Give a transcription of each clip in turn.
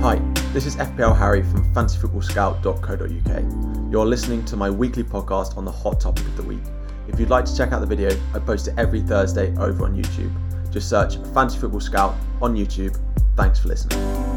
Hi, this is FPL Harry from fantasyfootballscout.co.uk. You're listening to my weekly podcast on the hot topic of the week. If you'd like to check out the video, I post it every Thursday over on YouTube. Just search Fantasy Football Scout on YouTube. Thanks for listening.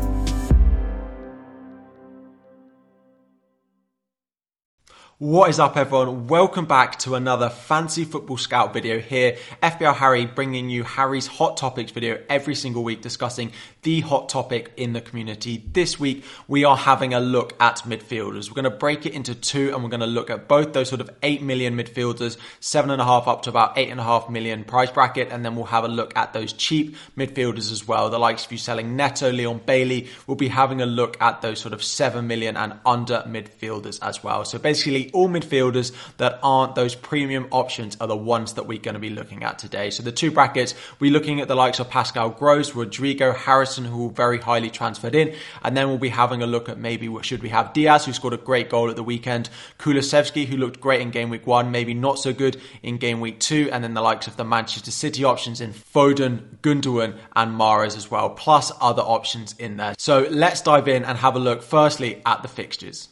What is up, everyone? Welcome back to another Fantasy Football Scout video here. FPL Harry bringing you Harry's Hot Topics video every single week discussing the hot topic in the community. This week, we are having a look at midfielders. We're going to break it into two and we're going to look at both those sort of 8 million midfielders, 7.5 up to about 8.5 million price bracket, and then we'll have a look at those cheap midfielders as well. The likes of you selling Neto, Leon Bailey. We'll be having a look at those sort of 7 million and under midfielders as well. So basically, all midfielders that aren't those premium options are the ones that we're going to be looking at today. So the two brackets, we're looking at the likes of Pascal Gross, Rodrigo Harrison, who will very highly transferred in, and then we'll be having a look at maybe should we have Diaz, who scored a great goal at the weekend, Kulusevski, who looked great in game week one, maybe not so good in game week two, and then the likes of the Manchester City options in Foden, Gundogan, and Mahrez as well, plus other options in there. So let's dive in and have a look firstly at the fixtures.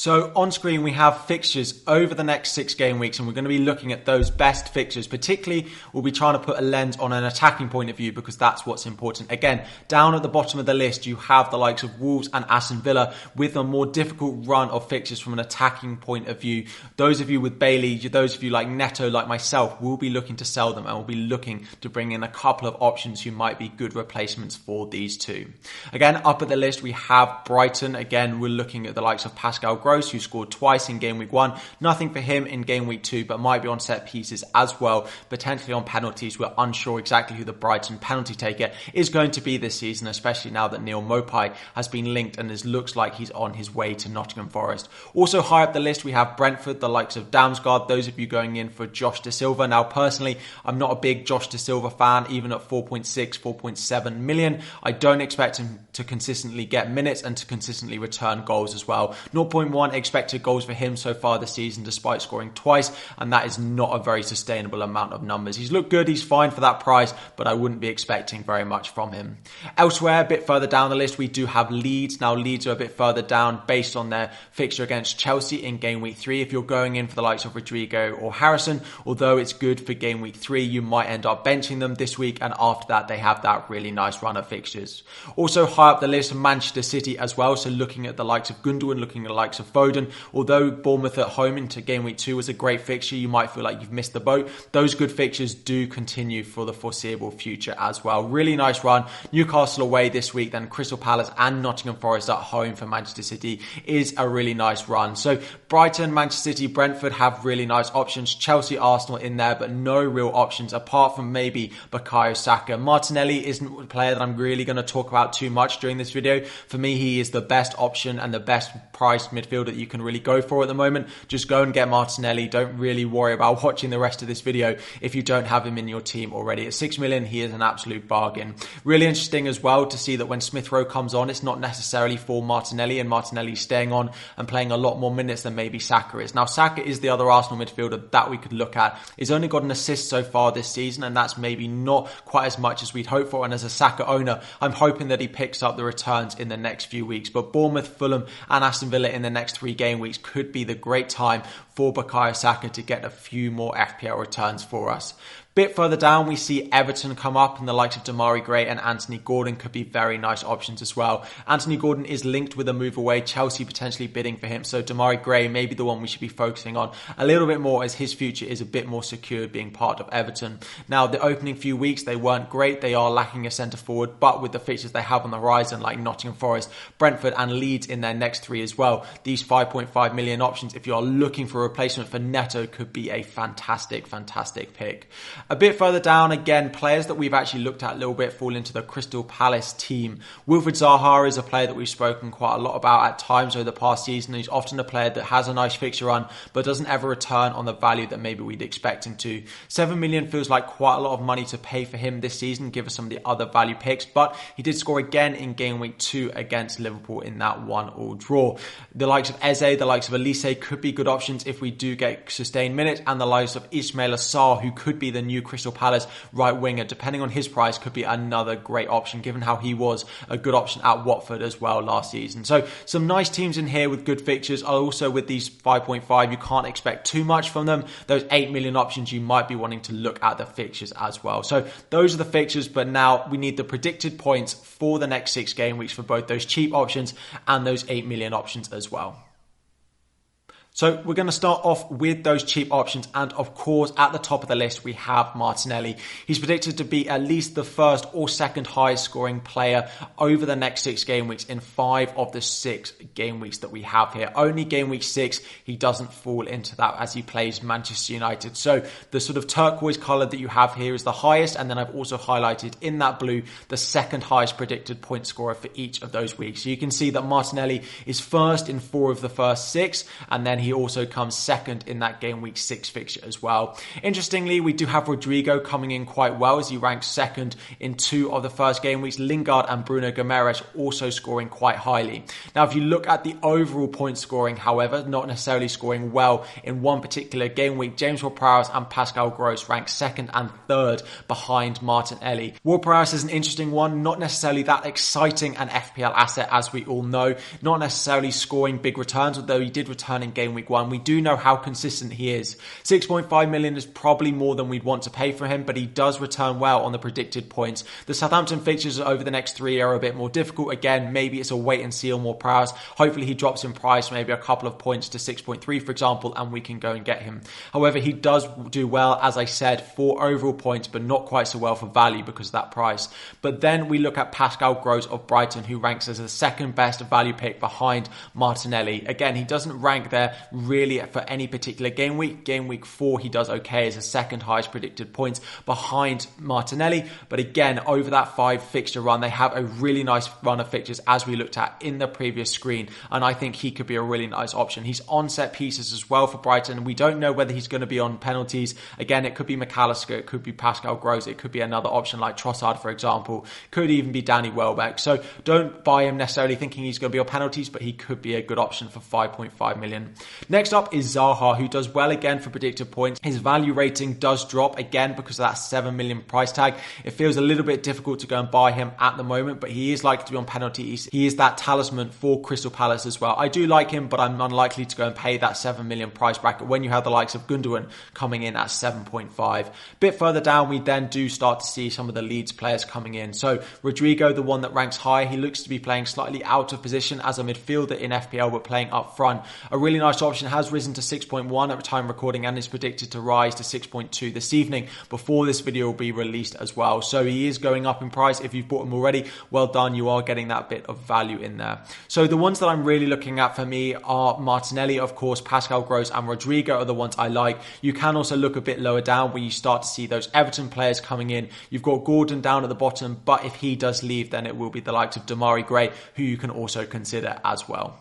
So on screen we have fixtures over the next six game weeks, and we're going to be looking at those best fixtures. Particularly, we'll be trying to put a lens on an attacking point of view because that's what's important. Again, down at the bottom of the list, you have the likes of Wolves and Aston Villa with a more difficult run of fixtures from an attacking point of view. Those of you with Bailey, those of you like Neto, like myself, will be looking to sell them and will be looking to bring in a couple of options who might be good replacements for these two. Again, up at the list we have Brighton. Again, we're looking at the likes of Pascal. Gross, who scored twice in game week one. Nothing for him in game week two, but might be on set pieces as well, potentially on penalties. We're unsure exactly who the Brighton penalty taker is going to be this season, especially now that Neal Maupay has been linked and it looks like he's on his way to Nottingham Forest. Also high up the list, we have Brentford, the likes of Damsgaard, those of you going in for Josh Dasilva. Now, personally, I'm not a big Josh Dasilva fan, even at 4.6, 4.7 million. I don't expect him to consistently get minutes and to consistently return goals as well. 0.1 1 expected goals for him so far this season, despite scoring twice, and that is not a very sustainable amount of numbers. He's looked good, he's fine for that price, but I wouldn't be expecting very much from him. Elsewhere, a bit further down the list, we do have Leeds. Now, Leeds are a bit further down based on their fixture against Chelsea in game week three. If you're going in for the likes of Rodrigo or Harrison, although it's good for game week three, you might end up benching them this week, and after that, they have that really nice run of fixtures. Also, high up the list, Manchester City as well. So, looking at the likes of Gundogan, looking at the likes Foden. Although Bournemouth at home into game week two was a great fixture, you might feel like you've missed the boat. Those good fixtures do continue for the foreseeable future as well. Really nice run. Newcastle away this week, then Crystal Palace and Nottingham Forest at home for Manchester City is a really nice run. So Brighton, Manchester City, Brentford have really nice options. Chelsea, Arsenal in there, but no real options apart from maybe Bukayo Saka. Martinelli isn't a player that I'm really going to talk about too much during this video. For me, he is the best option and the best priced midfielder that you can really go for at the moment. Just go and get Martinelli. Don't really worry about watching the rest of this video if you don't have him in your team already. At 6 million, he is an absolute bargain. Really interesting as well to see that when Smith Rowe comes on, it's not necessarily for Martinelli and Martinelli staying on and playing a lot more minutes than maybe Saka is. Now, Saka is the other Arsenal midfielder that we could look at. He's only got an assist so far this season, and that's maybe not quite as much as we'd hope for. And as a Saka owner, I'm hoping that he picks up the returns in the next few weeks. But Bournemouth, Fulham, and Aston Villa in the next three game weeks could be the great time for Bukayo Saka to get a few more FPL returns for us. Bit further down, we see Everton come up, and the likes of Demarai Gray and Anthony Gordon could be very nice options as well. Anthony Gordon is linked with a move away, Chelsea potentially bidding for him, so Demarai Gray may be the one we should be focusing on a little bit more as his future is a bit more secure being part of Everton. Now, the opening few weeks, they weren't great. They are lacking a centre forward, but with the fixtures they have on the horizon, like Nottingham Forest, Brentford, and Leeds in their next three as well, these 5.5 million options, if you're looking for a replacement for Neto, could be a fantastic, fantastic pick. A bit further down, again, players that we've actually looked at a little bit fall into the Crystal Palace team. Wilfried Zaha is a player that we've spoken quite a lot about at times over the past season. He's often a player that has a nice fixture run, but doesn't ever return on the value that maybe we'd expect him to. Seven million feels like quite a lot of money to pay for him this season, given some of the other value picks, but he did score again in game week two against Liverpool in that one all draw. The likes of Eze, the likes of Olise could be good options if we do get sustained minutes, and the likes of Ismaila Sarr, who could be the new Crystal Palace right winger, depending on his price, could be another great option given how he was a good option at Watford as well last season. So some nice teams in here with good fixtures. Also with these 5.5, you can't expect too much from them. Those 8 million options, you might be wanting to look at the fixtures as well. So those are the fixtures, but now we need the predicted points for the next six game weeks for both those cheap options and those 8 million options as well. So we're going to start off with those cheap options. And of course, at the top of the list, we have Martinelli. He's predicted to be at least the first or second highest scoring player over the next six game weeks in five of the six game weeks that we have here. Only game week six, he doesn't fall into that as he plays Manchester United. So the sort of turquoise color that you have here is the highest. And then I've also highlighted in that blue, the second highest predicted point scorer for each of those weeks. So you can see that Martinelli is first in four of the first six. And then he also comes second in that game week six fixture as well. Interestingly, we do have Rodrigo coming in quite well as he ranks second in two of the first game weeks. Lingard and Bruno Guimaraes also scoring quite highly. Now, if you look at the overall point scoring, however, not necessarily scoring well in one particular game week, James Ward-Prowse and Pascal Gross rank second and third behind Martinelli. Ward-Prowse is an interesting one, not necessarily that exciting an FPL asset as we all know, not necessarily scoring big returns, although he did return in game game week one. We do know how consistent he is. 6.5 million is probably more than we'd want to pay for him, but he does return well on the predicted points. The Southampton fixtures over the next three are a bit more difficult. Again, maybe it's a wait and see on Ward-Prowse. Hopefully he drops in price, maybe a couple of points to 6.3, for example, and we can go and get him. However, he does do well, as I said, for overall points, but not quite so well for value because of that price. But then we look at Pascal Gross of Brighton, who ranks as the second best value pick behind Martinelli. Again, he doesn't rank there really for any particular game week. Game week four, he does okay as a second highest predicted points behind Martinelli. But again, over that five fixture run, they have a really nice run of fixtures as we looked at in the previous screen. And I think he could be a really nice option. He's on set pieces as well for Brighton. We don't know whether he's going to be on penalties. Again, it could be Mac Allister, it could be Pascal Gross, it could be another option like Trossard, for example, could even be Danny Welbeck. So don't buy him necessarily thinking he's going to be on penalties, but he could be a good option for 5.5 million. Next up is Zaha, who does well again for predicted points. His value rating does drop again because of that 7 million price tag. It feels a little bit difficult to go and buy him at the moment, but he is likely to be on penalties. He is that talisman for Crystal Palace as well. I do like him, but I'm unlikely to go and pay that 7 million price bracket when you have the likes of Gundogan coming in at 7.5. Bit further down, we then do start to see some of the Leeds players coming in. So Rodrigo, the one that ranks high, he looks to be playing slightly out of position as a midfielder in FPL, but playing up front. A really nice option has risen to 6.1 at the time recording and is predicted to rise to 6.2 this evening before this video will be released as well. So he is going up in price. If you've bought him already, well done. You are getting that bit of value in there. So the ones that I'm really looking at for me are Martinelli, of course, Pascal Gross and Rodrigo are the ones I like. You can also look a bit lower down where you start to see those Everton players coming in. You've got Gordon down at the bottom, but if he does leave, then it will be the likes of Demarai Gray, who you can also consider as well.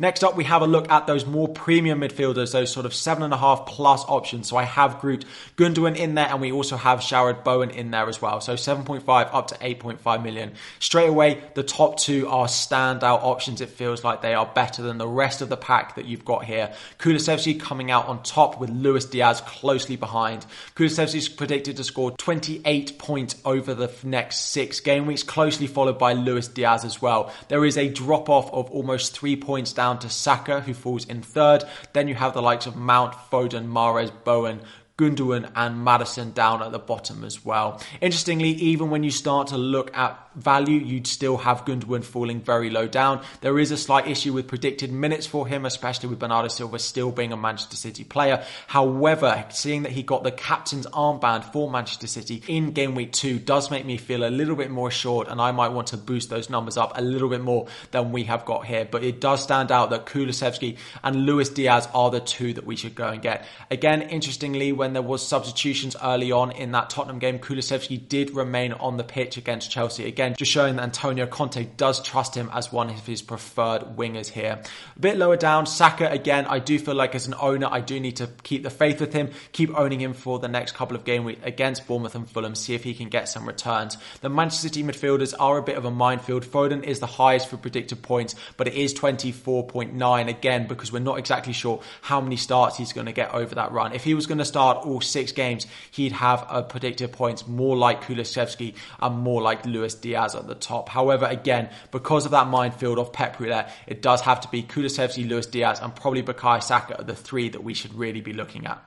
Next up, we have a look at those more premium midfielders, those sort of seven and a half plus options. So I have grouped Gundogan in there, and we also have Jarrod Bowen in there as well. So 7.5 up to 8.5 million. Straight away, the top two are standout options. It feels like they are better than the rest of the pack that you've got here. Kulusevski coming out on top with Luis Diaz closely behind. Kulusevski is predicted to score 28 points over the next six game weeks, closely followed by Luis Diaz as well. There is a drop off of almost three points down down to Saka, who falls in third. Then you have the likes of Mount, Foden, Mahrez, Bowen, Gundogan and Maddison down at the bottom as well. Interestingly, even when you start to look at value, you'd still have Gundogan falling very low down. There is a slight issue with predicted minutes for him, especially with Bernardo Silva still being a Manchester City player. However, seeing that he got the captain's armband for Manchester City in game week two does make me feel a little bit more assured, and I might want to boost those numbers up a little bit more than we have got here. But it does stand out that Kulusevski and Luis Diaz are the two that we should go and get. Again, interestingly, when there was substitutions early on in that Tottenham game, Kulusevski did remain on the pitch against Chelsea. Again, again, just showing that Antonio Conte does trust him as one of his preferred wingers here. A bit lower down, Saka, again, I do feel like as an owner, I do need to keep the faith with him, keep owning him for the next couple of game weeks against Bournemouth and Fulham, see if he can get some returns. The Manchester City midfielders are a bit of a minefield. Foden is the highest for predicted points, but it is 24.9 again because we're not exactly sure how many starts he's going to get over that run. If he was going to start all six games, he'd have a predicted points more like Kulusevski and more like Luis Diaz Diaz at the top. However, again, because of that minefield of Pep Roulette, it does have to be Kulusevski, Luis Diaz, and probably Bukayo Saka are the three that we should really be looking at.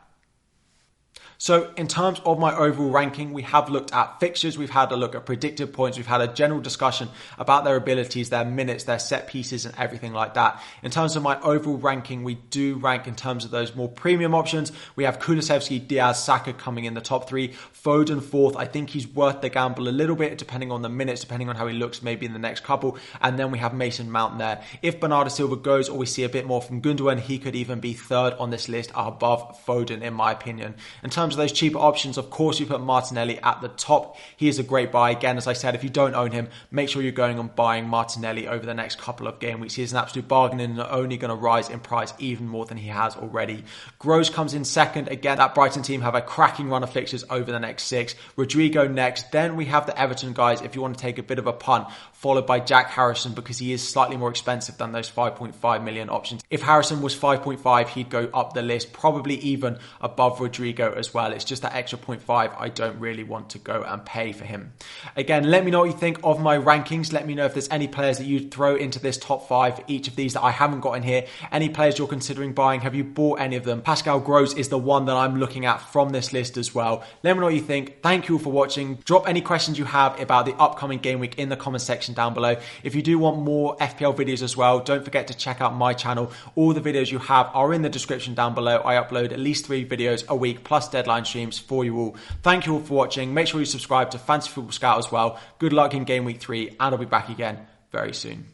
So, in terms of my overall ranking, we have looked at fixtures, we've had a look at predicted points, we've had a general discussion about their abilities, their minutes, their set pieces, and everything like that. In terms of my overall ranking, we do rank in terms of those more premium options. We have Kulusevski, Diaz, Saka coming in the top three, Foden fourth. I think he's worth the gamble a little bit, depending on the minutes, depending on how he looks, maybe in the next couple. And then we have Mason Mount there. If Bernardo Silva goes, or we see a bit more from Gundogan, he could even be third on this list above Foden, in my opinion. In terms terms of those cheaper options, of course, you put Martinelli at the top. He is a great buy. Again, as I said, if you don't own him, make sure you're going and buying Martinelli over the next couple of game weeks. He is an absolute bargain and only going to rise in price even more than he has already. Gross comes in second. Again, that Brighton team have a cracking run of fixtures over the next six. Rodrigo next. Then we have the Everton guys, if you want to take a bit of a punt, followed by Jack Harrison because he is slightly more expensive than those 5.5 million options. If Harrison was 5.5, he'd go up the list, probably even above Rodrigo as well well. It's just that extra 0.5 I don't really want to go and pay for him. Again, let me know what you think of my rankings. Let me know if there's any players that you'd throw into this top five, each of these that I haven't got in here. Any players you're considering buying, have you bought any of them? Pascal Gross is the one that I'm looking at from this list as well. Let me know what you think. Thank you all for watching. Drop any questions you have about the upcoming game week in the comment section down below. If you do want more FPL videos as well, don't forget to check out my channel. All the videos you have are in the description down below. I upload at least three videos a week plus deadline streams for you all. Thank you all for watching. Make sure you subscribe to Fantasy Football Scout as well. Good luck in game week three, and I'll be back again very soon.